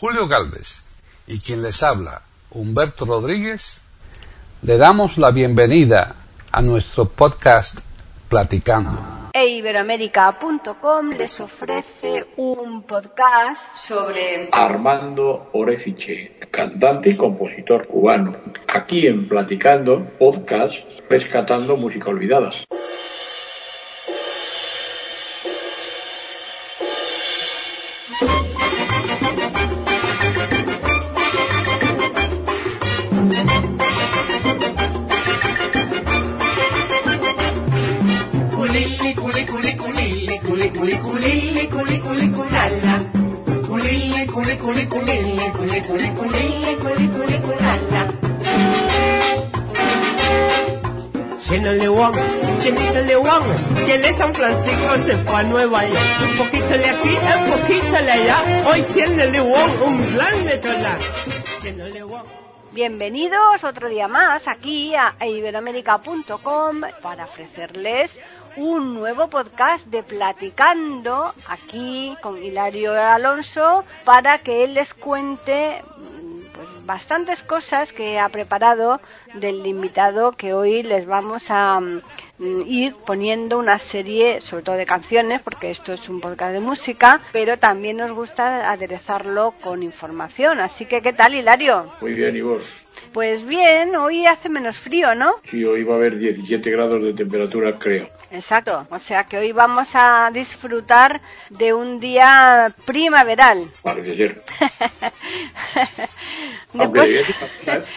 Julio Galvez y quien les habla, Humberto Rodríguez, le damos la bienvenida a nuestro podcast Platicando. E Iberoamérica.com les ofrece un podcast sobre Armando Orefiche, cantante y compositor cubano. Aquí en Platicando, podcast rescatando música olvidada. Un poquito de aquí, un poquito de allá. Hoy tiene un. Bienvenidos otro día más aquí a iberoamérica.com para ofrecerles un nuevo podcast de Platicando aquí con Hilario Alonso para que él les cuente mm, pues bastantes cosas que ha preparado del invitado que hoy les vamos a mm, ir poniendo una serie, sobre todo de canciones, porque esto es un podcast de música, pero también nos gusta aderezarlo con información. Así que, ¿qué tal, Hilario? Muy bien, ¿y vos? Pues bien, hoy hace menos frío, ¿no? Sí, hoy va a haber 17 grados de temperatura, creo. Exacto, o sea que hoy vamos a disfrutar de un día primaveral. Parece ser. Aunque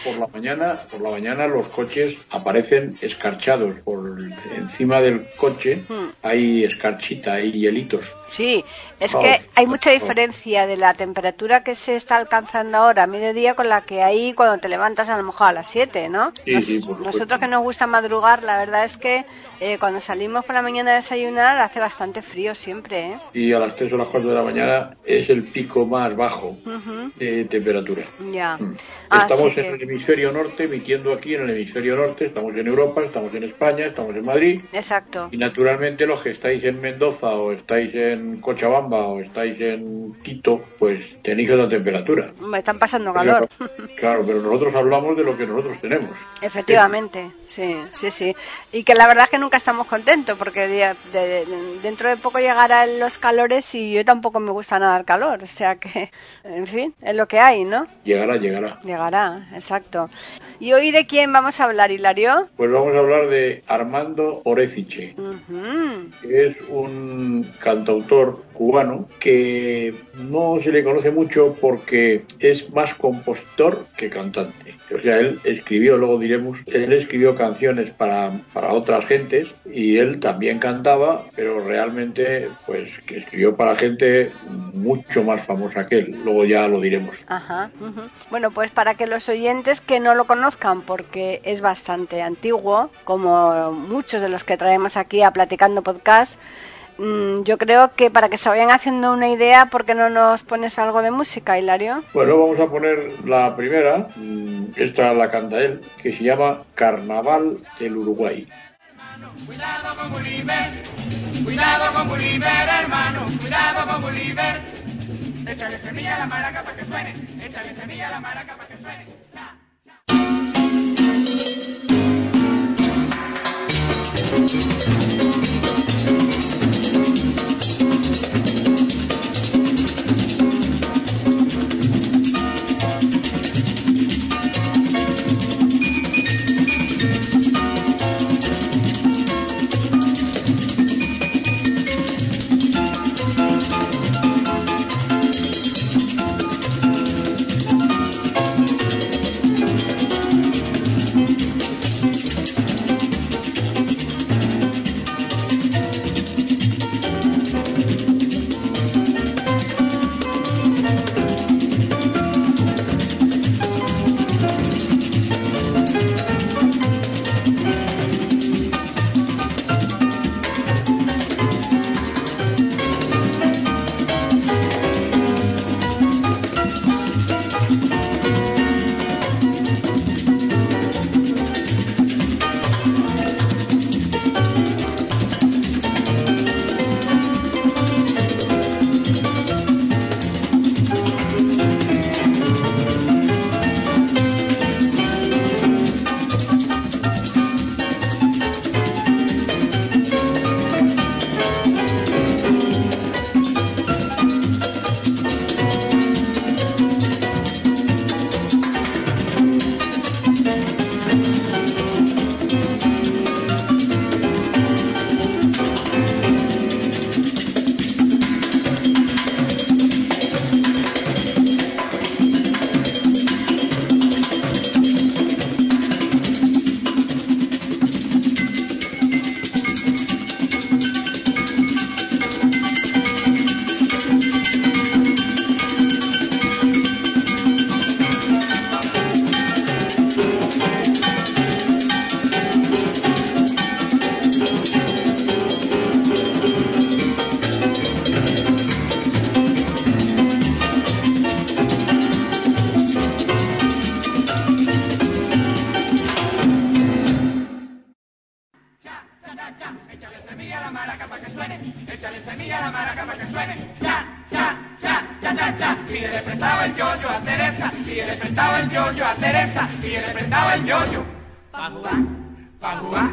por la mañana, por la mañana los coches aparecen escarchados. Por encima del coche Hmm. hay escarchita, hay hielitos. Sí, es que hay mucha diferencia de la temperatura que se está alcanzando ahora a mediodía con la que hay cuando te levantas a lo mejor a las 7, ¿no? Sí, Nos- sí, por supuesto. nosotros que nos gusta madrugar, la verdad es que eh, cuando salimos por la mañana a desayunar hace bastante frío siempre, ¿eh? Y a las 3 o las 4 de la mañana es el pico más bajo de temperatura. Ya. Mm. Estamos que- en el hemisferio norte, emitiendo aquí en el hemisferio norte, estamos en Europa, estamos en España, estamos en Madrid. Exacto. Y naturalmente los que estáis en Mendoza o estáis en Cochabamba o estáis en Quito, pues tenéis otra temperatura. Me están pasando calor. Claro, pero nosotros hablamos de lo que nosotros tenemos. Efectivamente, sí, sí, sí. Y que la verdad es que nunca estamos contentos porque de- de- de- dentro de poco llegarán los calores y yo tampoco me gusta nada el calor. O sea que, en fin, es lo que hay, ¿no? Llegará, llegará. Llegará, exacto. ¿Y hoy de quién vamos a hablar, Hilario? Pues vamos a hablar de Armando Orefiche, que es un cantautor cubano que no se le conoce mucho porque es más compositor que cantante. O sea, él escribió, luego diremos, él escribió canciones para, para otras gentes y él también cantaba, pero realmente pues que escribió para gente mucho más famosa que él. Luego ya lo diremos. Bueno, pues para que los oyentes que no lo conozcan, porque es bastante antiguo, como muchos de los que traemos aquí a Platicando Podcast, yo creo que para que se vayan haciendo una idea, ¿por qué no nos pones algo de música, Hilario? Bueno, vamos a poner la primera, mm, esta la canta él, que se llama Carnaval del Uruguay. Cuidado con Bolívar, cuidado con Bolívar, hermano, cuidado con Bolívar. Échale semilla a la maraca para que suene, échale semilla a la maraca para que suene. Cha. cha Teresa, y le prestaba el yoyo a Teresa, y le prestaba el yoyo. Pa' jugar, pa' jugar,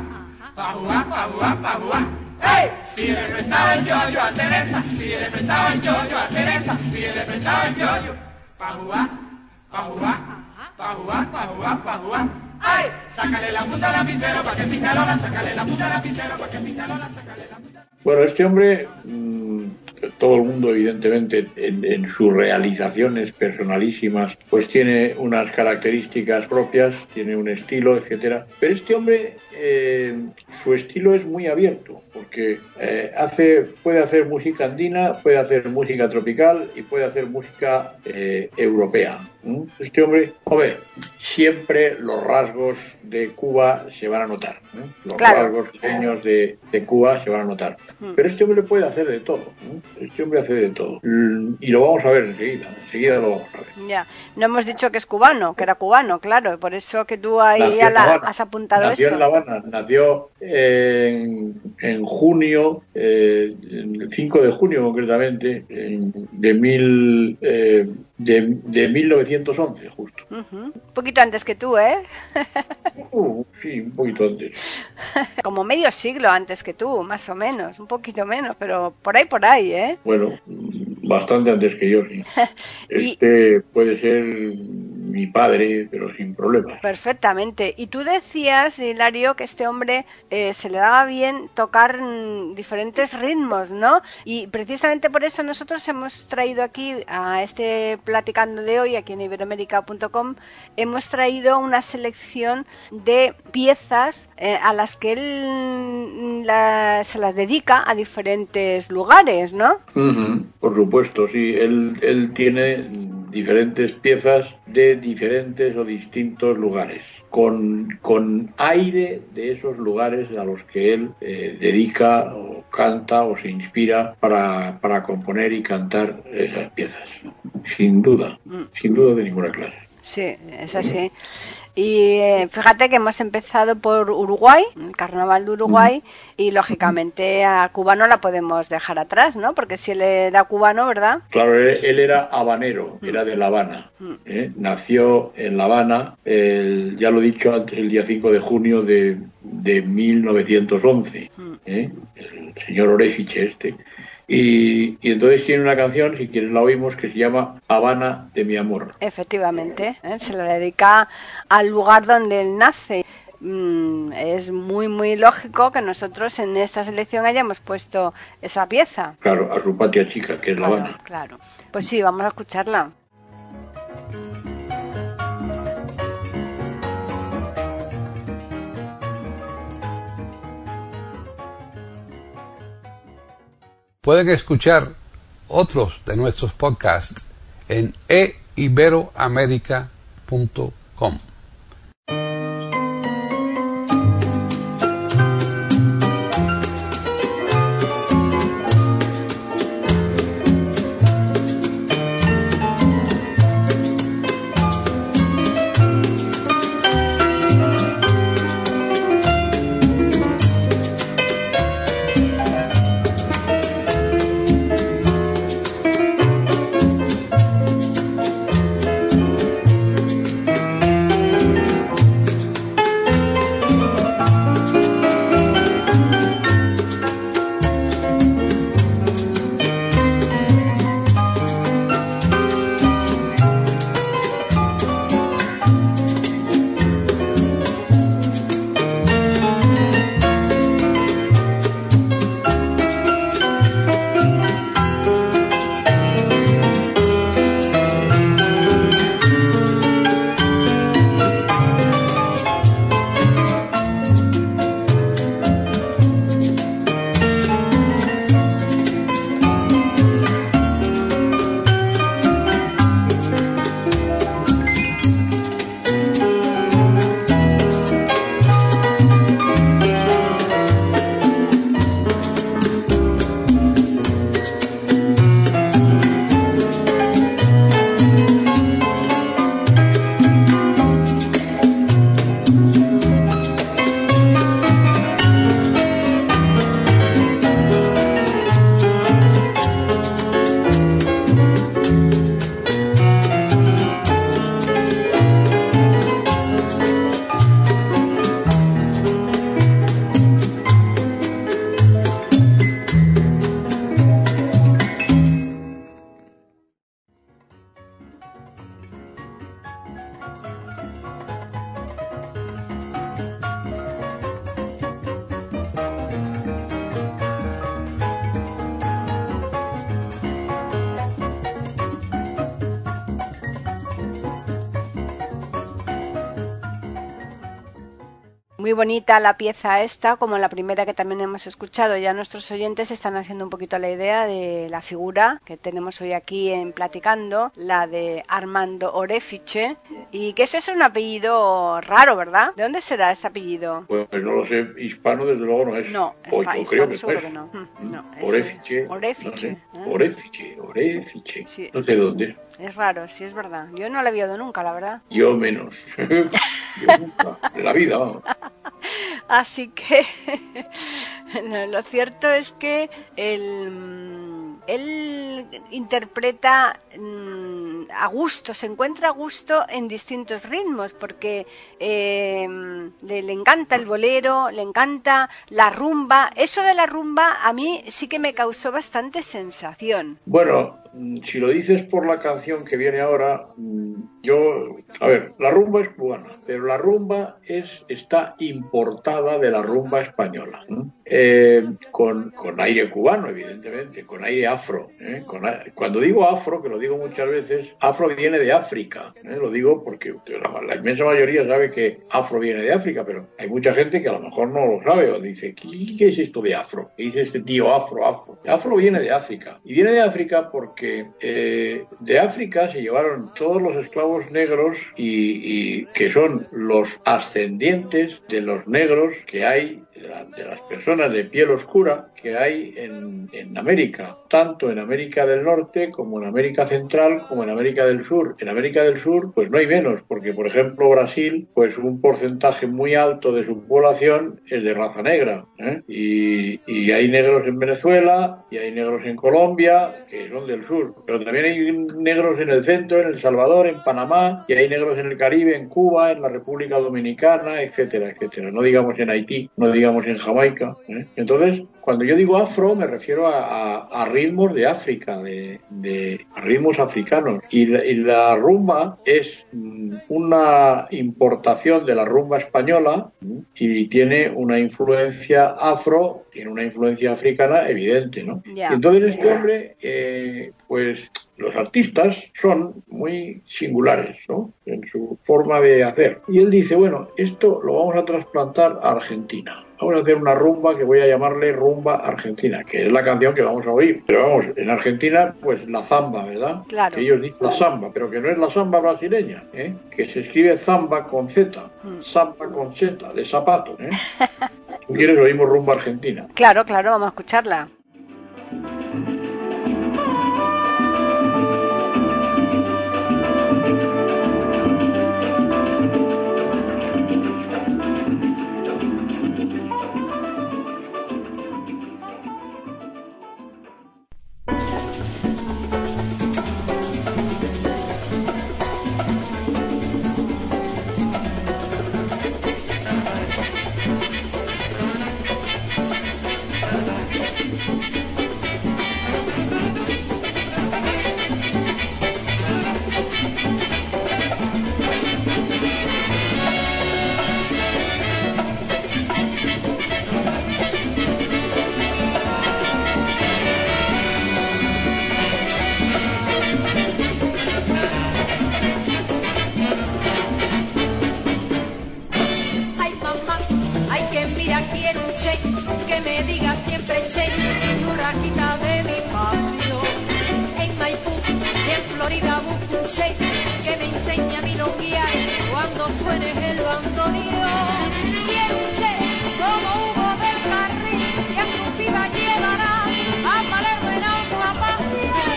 pa' jugar, pa' jugar, pa' jugar. ¡Ey! Y le prestaba el yoyo a Teresa, y le prestaba el yoyo a Teresa, y le prestaba el yoyo. Pa' jugar, pa' jugar, pa' jugar, pa' jugar, pa' jugar. ¡Ay! Sácale la punta al lapicero pa' que pinta Lola, sácale la punta al lapicero pa' que pinta Lola, sácale la punta. Bueno, este hombre, mm, todo el mundo evidentemente en, sus realizaciones personalísimas, pues tiene unas características propias, tiene un estilo, etcétera. Pero este hombre, eh, su estilo es muy abierto, porque eh, hace, puede hacer música andina, puede hacer música tropical y puede hacer música eh, europea. ¿M? Este hombre, hombre, siempre los rasgos de Cuba se van a notar. ¿m? Los Claro. rasgos pequeños de, de Cuba se van a notar. Mm. Pero este hombre puede hacer de todo. ¿m? Este hombre hace de todo. Mm, Y lo vamos a ver enseguida. Enseguida lo vamos a ver. Ya, no hemos dicho que es cubano, que era cubano, claro, por eso que tú ahí Nació ya la- has apuntado nació esto. en La Habana, nació en, en junio, eh, el 5 de junio concretamente, en- de, mil, eh, de, de 1911 justo. Ujú. Un poquito antes que tú, ¿eh? Uh, sí, un poquito antes. Como medio siglo antes que tú, más o menos, un poquito menos, pero por ahí, por ahí, ¿eh? Bueno, bastante antes que yo, sí. Y- Este puede ser mi padre, pero sin problemas. Perfectamente. Y tú decías, Hilario, que este hombre eh, se le daba bien tocar mm, diferentes ritmos, ¿no? Y precisamente por eso nosotros hemos traído aquí a este platicando de hoy, aquí en iberoamérica.com, hemos traído una selección de piezas eh, a las que él mm, la- se las dedica a diferentes lugares, ¿no? Ujú, Por supuesto, sí. Él, él tiene diferentes piezas de diferentes o distintos lugares, con, con aire de esos lugares a los que él eh, dedica o canta o se inspira para, para componer y cantar esas piezas. Sin duda, Mm. sin duda de ninguna clase. Sí, es así. Y eh, fíjate que hemos empezado por Uruguay, el carnaval de Uruguay, y lógicamente a Cuba no la podemos dejar atrás, ¿no? Porque si él era cubano, ¿verdad? Claro, él, él era habanero, era de La Habana. ¿eh? Nació en La Habana, el- ya lo he dicho antes, el día 5 de junio de, de 1911. ¿eh? El señor Orefiche este. Y, y entonces tiene una canción, si quieres la oímos, que se llama Habana de mi amor. Efectivamente, ¿eh? se la dedica al lugar donde él nace. Mm, es muy, muy lógico que nosotros en esta selección hayamos puesto esa pieza. Claro, a su patria chica, que es La Claro, Habana. claro. Pues sí, vamos a escucharla. Pueden escuchar otros de nuestros podcasts en eiberoamerica.com. muy bonita la pieza esta, como la primera que también hemos escuchado. Ya nuestros oyentes están haciendo un poquito la idea de la figura que tenemos hoy aquí en Platicando, la de Armando Orefiche, y que ese es un apellido raro, ¿verdad? ¿De dónde será este apellido? Pues no lo sé, hispano desde luego no es. No, O hispa- yo hispano creo que seguro que no. Mm, no, es, Orefiche. eh, Orefiche, No sé. ¿eh? Orefiche, Orefiche. Sí. No sé dónde. Es raro, sí es verdad. Yo no la había oído nunca, la verdad. Yo menos. Yo nunca. En la vida, vamos. Así que no, lo cierto es que él, él interpreta mm, a gusto, se encuentra a gusto en distintos ritmos, porque eh, le, le encanta el bolero, le encanta la rumba. Eso de la rumba a mí sí que me causó bastante sensación. Bueno, si lo dices por la canción que viene ahora, mm, yo, a ver, la rumba es cubana, pero la rumba es está importada de la rumba española. Eh, con, con aire cubano, evidentemente, con aire afro. ¿eh? Con cuando digo afro, que lo digo muchas veces, afro viene de África, ¿eh? lo digo porque la, la inmensa mayoría sabe que afro viene de África, pero hay mucha gente que a lo mejor no lo sabe o dice, ¿qué, qué es esto de afro? ¿Qué dice este tío afro, afro? Afro viene de África. Y viene de África porque eh, de África se llevaron todos los esclavos negros y, y que son los ascendientes de los negros que hay de, la- de las personas de piel oscura que hay en, América, tanto en América del Norte como en América Central como en América del Sur. En América del Sur, pues no hay menos, porque por ejemplo Brasil, pues un porcentaje muy alto de su población es de raza negra. ¿eh? Y, y hay negros en Venezuela y hay negros en Colombia que son del sur, pero también hay negros en el centro, en El Salvador, en Panamá, y hay negros en el Caribe, en Cuba, en la República Dominicana, etcétera, etcétera. No digamos en Haití, no digamos en Jamaica. ¿eh? Entonces, cuando yo digo afro, me refiero a, a- a ritmos de África, de, de- ritmos africanos. Y la, y la rumba es mm, una importación de la rumba española y tiene una influencia afro, tiene una influencia africana evidente, ¿no? Ya. Y entonces este hombre, eh, pues los artistas son muy singulares, ¿no? En su forma de hacer. Y él dice, bueno, esto lo vamos a trasplantar a Argentina. Vamos a hacer una rumba que voy a llamarle Rumba Argentina, que es la canción que vamos a oír. Pero vamos, en Argentina, pues la zamba, ¿verdad? Claro. Que ellos dicen la samba, pero que no es la samba brasileña, ¿eh? Que se escribe zamba con Z, Mm. samba con Z, de zapato, ¿eh? Si quieres oímos Rumba Argentina. Claro, claro, vamos a escucharla. Bandoneón. Quiero un che como Hugo del Carril, que a su piba llevará a Palermo en auto a.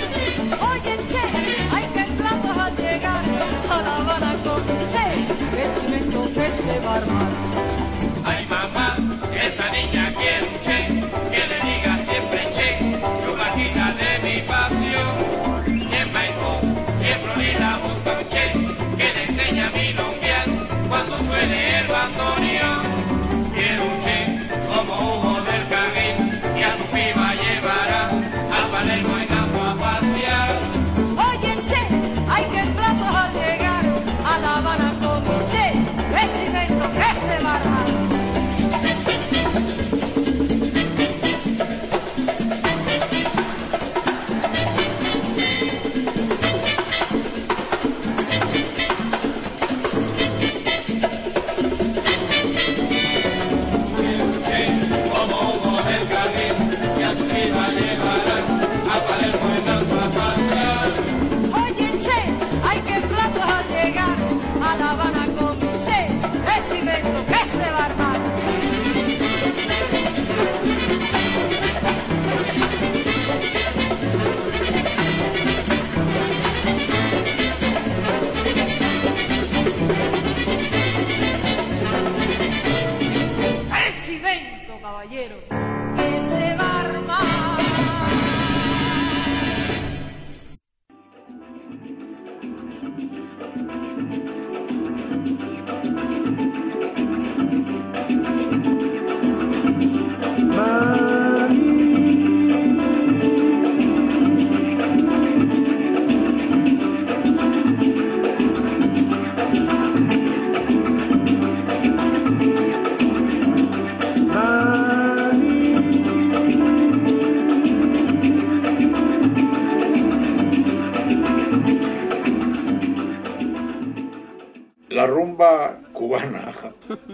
Oye che, ay que platos llegar a La Habana con che, que chimento que se va a armar. Ay mamá, esa niña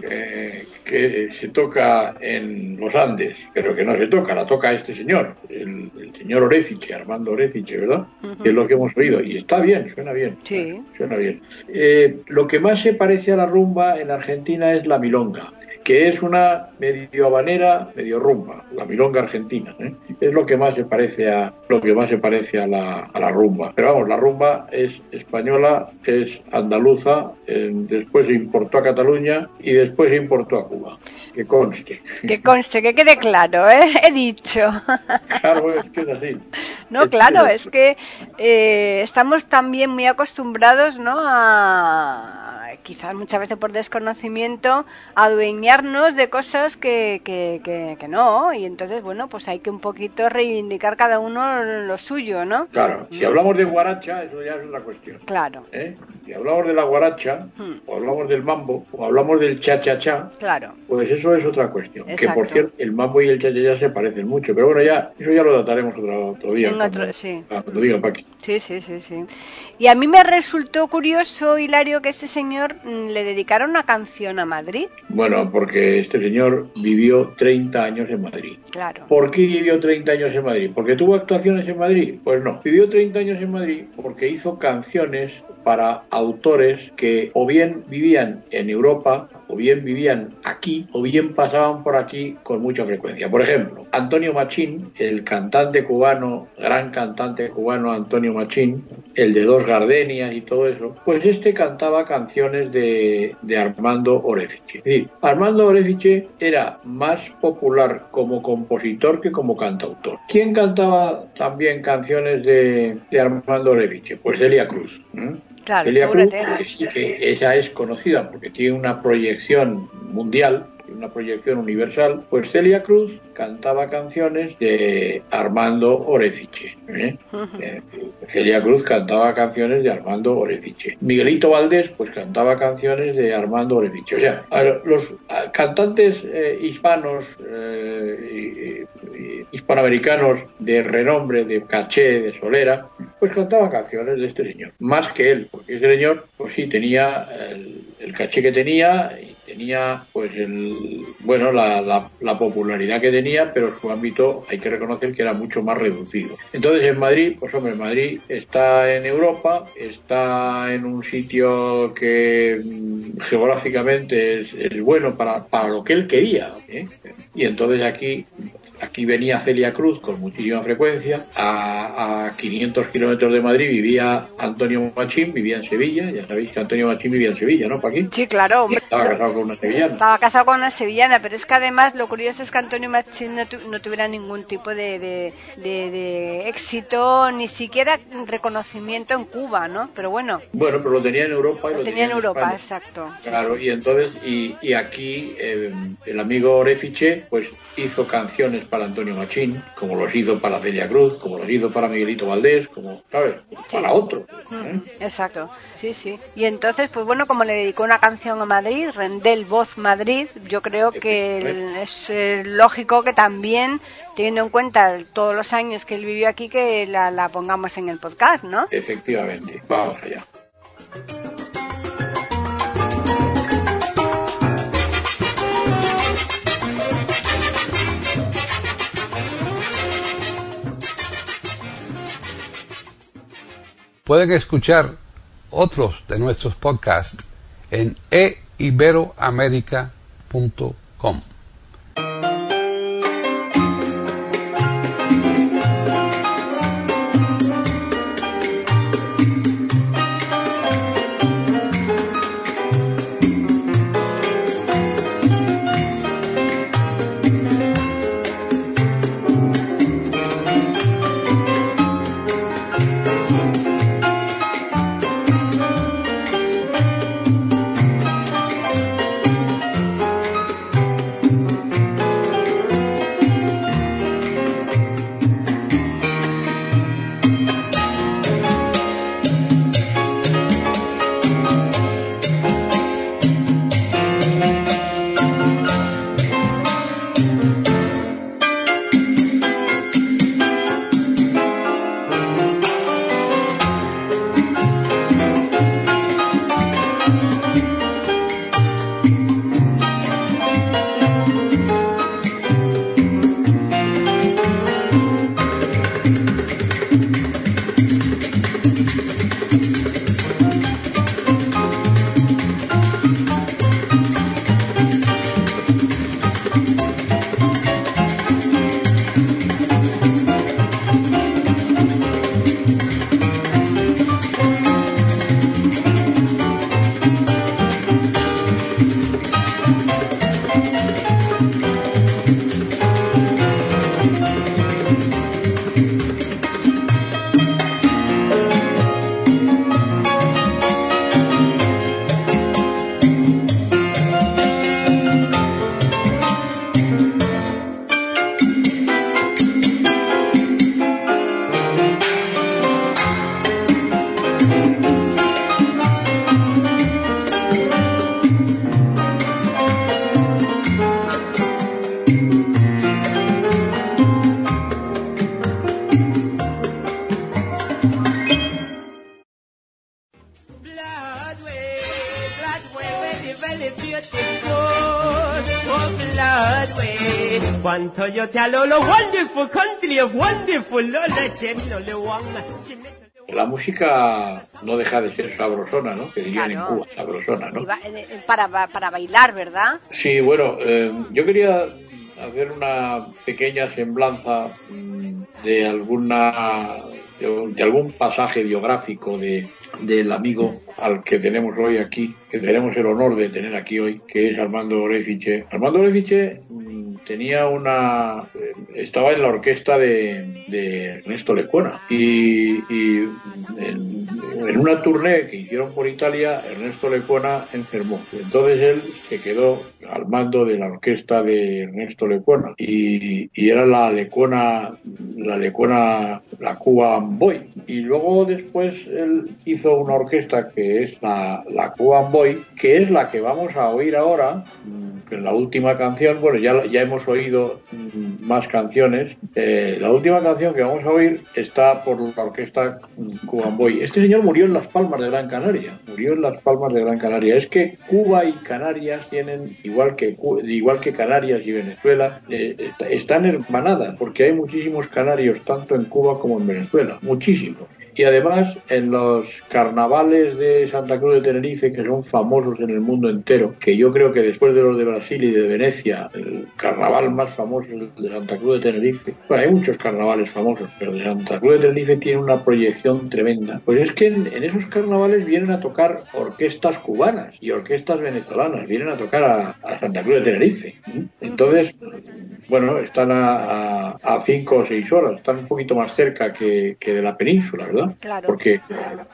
eh, que se toca en los Andes, pero que no se toca, la toca este señor, el, el señor Orefiche, Armando Orefiche, ¿verdad? Que es lo que hemos oído. Y está bien, suena bien. Sí. Suena bien. Eh, lo que más se parece a la rumba en Argentina es la milonga que es una medio habanera, medio rumba, la milonga argentina. ¿eh? Es lo que más se parece a lo que más se parece a la, a la rumba. Pero vamos, la rumba es española, es andaluza, eh, después se importó a Cataluña y después se importó a Cuba. Que conste. Que conste, que quede claro, ¿eh? He dicho. Claro, es que es así. No, Es claro, que- es que eh, estamos también muy acostumbrados, ¿no? A quizás muchas veces por desconocimiento, adueñarnos de cosas que, que, que, que no. Y entonces, bueno, pues hay que un poquito reivindicar cada uno lo suyo, ¿no? Claro, si hablamos de guaracha, eso ya es otra cuestión. Claro, ¿eh? Si hablamos de la guaracha, Hmm. o hablamos del mambo, o hablamos del cha-cha-cha, claro. Pues eso es otra cuestión. Que por cierto, el mambo y el cha-cha-cha se parecen mucho. Pero bueno, ya, eso ya lo trataremos otro, otro día. En cuando- otro- sí. cuando diga Paqui. Sí, sí, sí, sí. Y a mí me resultó curioso, Hilario, que este señor mm, le dedicara una canción a Madrid. Bueno, porque este señor vivió 30 años en Madrid. Claro. ¿Por qué vivió 30 años en Madrid? ¿Porque tuvo actuaciones en Madrid? Pues no. Vivió 30 años en Madrid porque hizo canciones para autores que o bien vivían en Europa, o bien vivían aquí, o bien pasaban por aquí con mucha frecuencia. Por ejemplo, Antonio Machín, el cantante cubano, gran cantante cubano Antonio Machín, el de Dos Gardenias y todo eso, pues este cantaba canciones de, de Armando Orefiche. Es decir, Armando Orefiche era más popular como compositor que como cantautor. ¿Quién cantaba también canciones de, de Armando Orefiche? Pues Celia Cruz. ¿eh? Claro, Cruz, ella es conocida porque tiene una proyección mundial, una proyección universal, pues Celia Cruz cantaba canciones de Armando Orefiche. ¿eh? Eh, Celia Cruz cantaba canciones de Armando Orefiche. Miguelito Valdés, pues cantaba canciones de Armando Orefiche. O sea, los cantantes eh, hispanos, eh, hispanoamericanos de renombre, de caché, de solera, pues cantaba canciones de este señor. Más que él, porque este señor, pues sí, tenía el, el caché que tenía y tenía, pues, el, bueno, la, la- la popularidad que tenía, pero su ámbito hay que reconocer que era mucho más reducido. Entonces en Madrid, pues hombre, Madrid está en Europa, está en un sitio que mm, geográficamente es, bueno para, para lo que él quería. ¿eh? Y entonces aquí Aquí venía Celia Cruz con muchísima frecuencia. A, a 500 kilómetros de Madrid vivía Antonio Machín, vivía en Sevilla. Ya sabéis que Antonio Machín vivía en Sevilla, ¿no, Paquín? Sí, claro, hombre. Estaba casado con una sevillana. Estaba casado con una sevillana, pero es que además lo curioso es que Antonio Machín no, tu- no tuviera ningún tipo de, de, de- de éxito, ni siquiera reconocimiento en Cuba, ¿no? Pero bueno, Bueno, pero lo tenía en Europa y lo, lo tenía en Europa, España. exacto. Sí, Claro, sí. y entonces, y, y aquí eh, el amigo Orefiche, pues hizo canciones para Antonio Machín, como los hizo para Celia Cruz, como los hizo para Miguelito Valdés, como, ¿sabes? Para otro. ¿eh? Mm, Exacto, sí, sí. Y entonces, pues bueno, como le dedicó una canción a Madrid, Rendel Voz Madrid, yo creo que es lógico que también, teniendo en cuenta todos los años que él vivió aquí, que la, la pongamos en el podcast, ¿no? Efectivamente, vamos allá. Pueden escuchar otros de nuestros podcasts en eiberoamerica.com. La música no deja de ser sabrosona, ¿no? Que dirían Claro. en Cuba, sabrosona, ¿no? Eh, eh, para, para bailar, ¿verdad? Sí, bueno, eh, yo quería hacer una pequeña semblanza mm, de alguna de, de algún pasaje biográfico de del amigo al que tenemos hoy aquí, que tenemos el honor de tener aquí hoy, que es Armando Orefiche. Armando Orefiche mm, tenía una eh, estaba en la orquesta de, de Ernesto Lecuona. Y, y en, en una tournée que hicieron por Italia Ernesto Lecuona enfermó. Entonces él se quedó al mando de la orquesta de Ernesto Lecuona. Y, y era la Lecuona la Lecuona la Cuban Boy. Y luego después él hizo una orquesta que es la, la Cuban Boy que es la que vamos a oír ahora mm, en la última canción bueno ya, ya hemos oído mm, más canciones Eh, la última canción que vamos a oír está por la orquesta mm, Cuban Boy. Este señor murió en Las Palmas de Gran Canaria murió en Las Palmas de Gran Canaria. Es que Cuba y Canarias tienen igual que igual que Canarias y Venezuela eh, est- están hermanadas porque hay muchísimos canarios tanto en Cuba como en Venezuela muchísimos y además en los carnavales de Santa Cruz de Tenerife que son famosos en el mundo entero que yo creo que después de los de Brasil y de Venecia el carnaval más famoso es el de Santa Cruz de Tenerife. Bueno hay muchos carnavales famosos pero de Santa Cruz de Tenerife tiene una proyección tremenda. Pues es que en, esos carnavales vienen a tocar orquestas cubanas y orquestas venezolanas vienen a tocar a, Santa Cruz de Tenerife. ¿m? entonces bueno, están a, a, a cinco o seis horas, están un poquito más cerca que, que de la península, ¿verdad? Claro. Porque,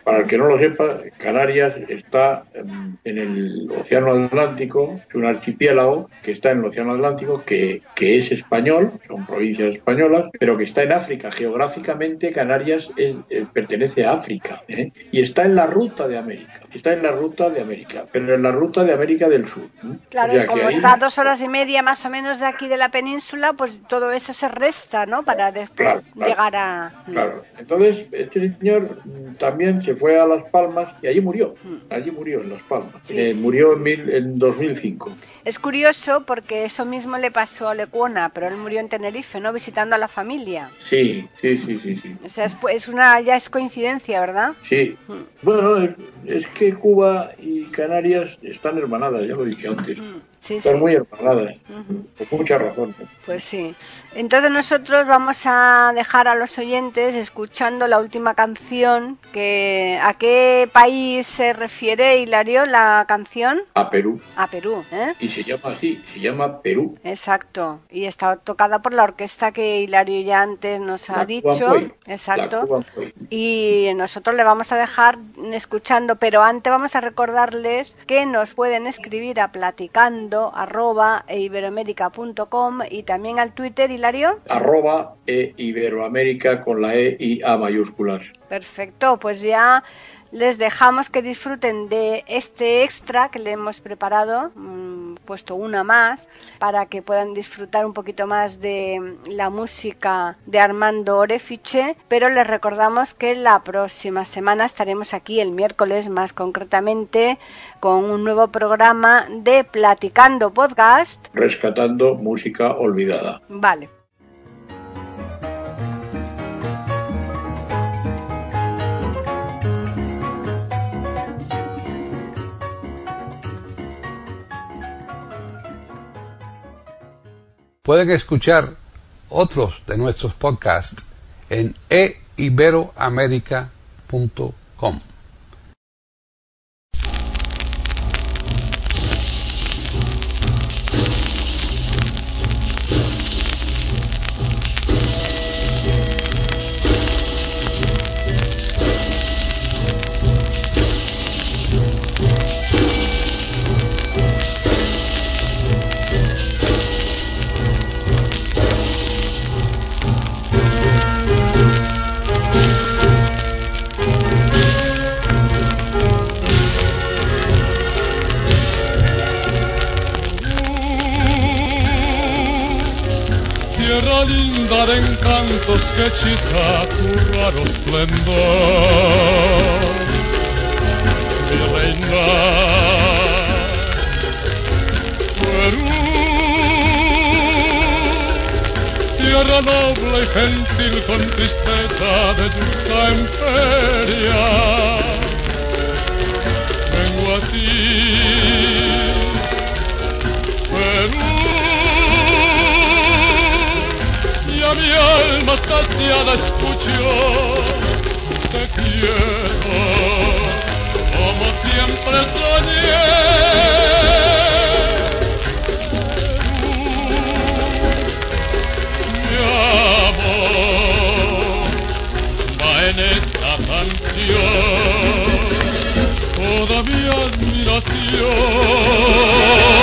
para el que no lo sepa, Canarias está em, en el Océano Atlántico, es un archipiélago que está en el Océano Atlántico, que, que es español, son provincias españolas, pero que está en África. Geográficamente, Canarias es- eh, pertenece a África ¿eh? y está en la ruta de América. Está en la ruta de América, pero en la ruta de América del Sur. ¿eh? Claro, O sea y como ahí- está a dos horas y media más o menos de aquí de la península, pues todo eso se resta, ¿no? Para después Claro, claro. llegar a... Claro. Entonces, este señor también se fue a Las Palmas y allí murió. Mm. Allí murió, en Las Palmas. Sí. Eh, murió en, mil- en 2005. Es curioso porque eso mismo le pasó a Lecuona, pero él murió en Tenerife, ¿no? Visitando a la familia. Sí, sí, sí, sí, sí. O sea, es, es una, ya es coincidencia, ¿verdad? Sí. Mm. Bueno, es, es que Cuba y Canarias están hermanadas, ya lo dije antes. Mm, sí. Están muy hermanadas. Ujú. Por muchas razones. Pues sí. Entonces nosotros vamos a dejar a los oyentes escuchando la última canción que ¿a qué país se refiere Hilario la canción? A Perú. A Perú, ¿eh? Y se llama así, se llama Perú. Exacto. Y está tocada por la orquesta que Hilario ya antes nos ha dicho. Exacto. Y nosotros le vamos a dejar escuchando, pero antes vamos a recordarles que nos pueden escribir a platicando arroba eiberoamerica.com y también al Twitter, Hilario. Arroba e Iberoamérica con la E y A mayúsculas. Perfecto, pues ya les dejamos que disfruten de este extra que le hemos preparado, mm, puesto una más, para que puedan disfrutar un poquito más de la música de Armando Orefiche, pero les recordamos que la próxima semana estaremos aquí el miércoles más concretamente con un nuevo programa de Platicando Podcast. Rescatando música olvidada. Vale. Pueden escuchar otros de nuestros podcasts en eiberoamerica.com. gentil con tristeza de en feria. Vengo a ti, Perú, y a mi alma saciada escucho, te quiero, como siempre melhor.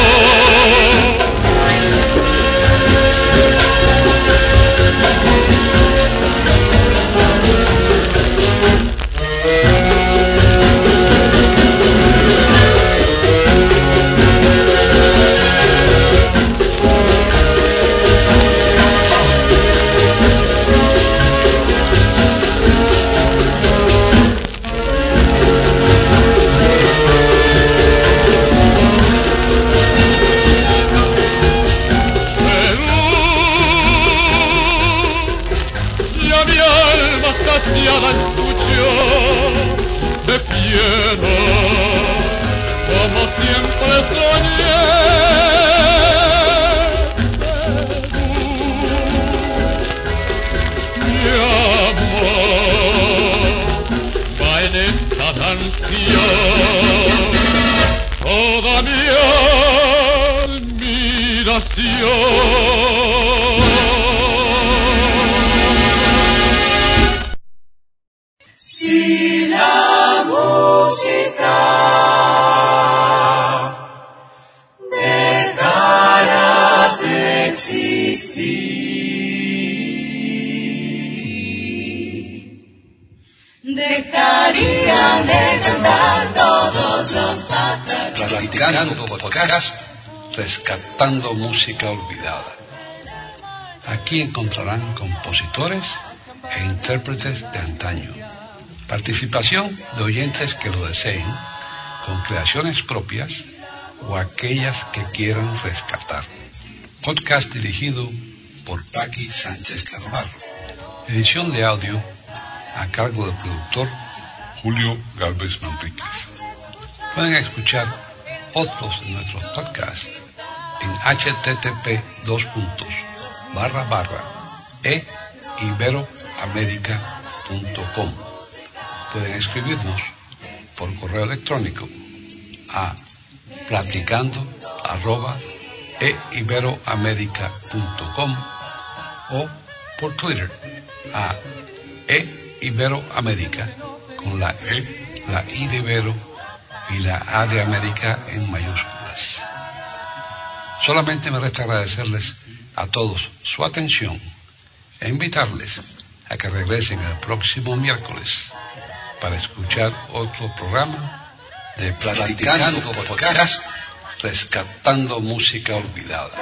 Dejarían de cantar todos los. Platicando podcast, rescatando música olvidada. Aquí encontrarán compositores e intérpretes de antaño. Participación de oyentes que lo deseen, con creaciones propias o aquellas que quieran rescatar. Podcast dirigido por Paqui Sánchez Carvalho. Edición de audio a cargo del productor Julio Galvez Manríquez. Pueden escuchar otros de nuestros podcasts en http dos e. Pueden escribirnos por correo electrónico a platicando arroba e iberoamerica.com o por Twitter a e iberoamerica con la e, la i de Ibero y la A de América en mayúsculas. Solamente me resta agradecerles a todos su atención e invitarles a que regresen el próximo miércoles para escuchar otro programa de Platicando Podcast, rescatando música olvidada.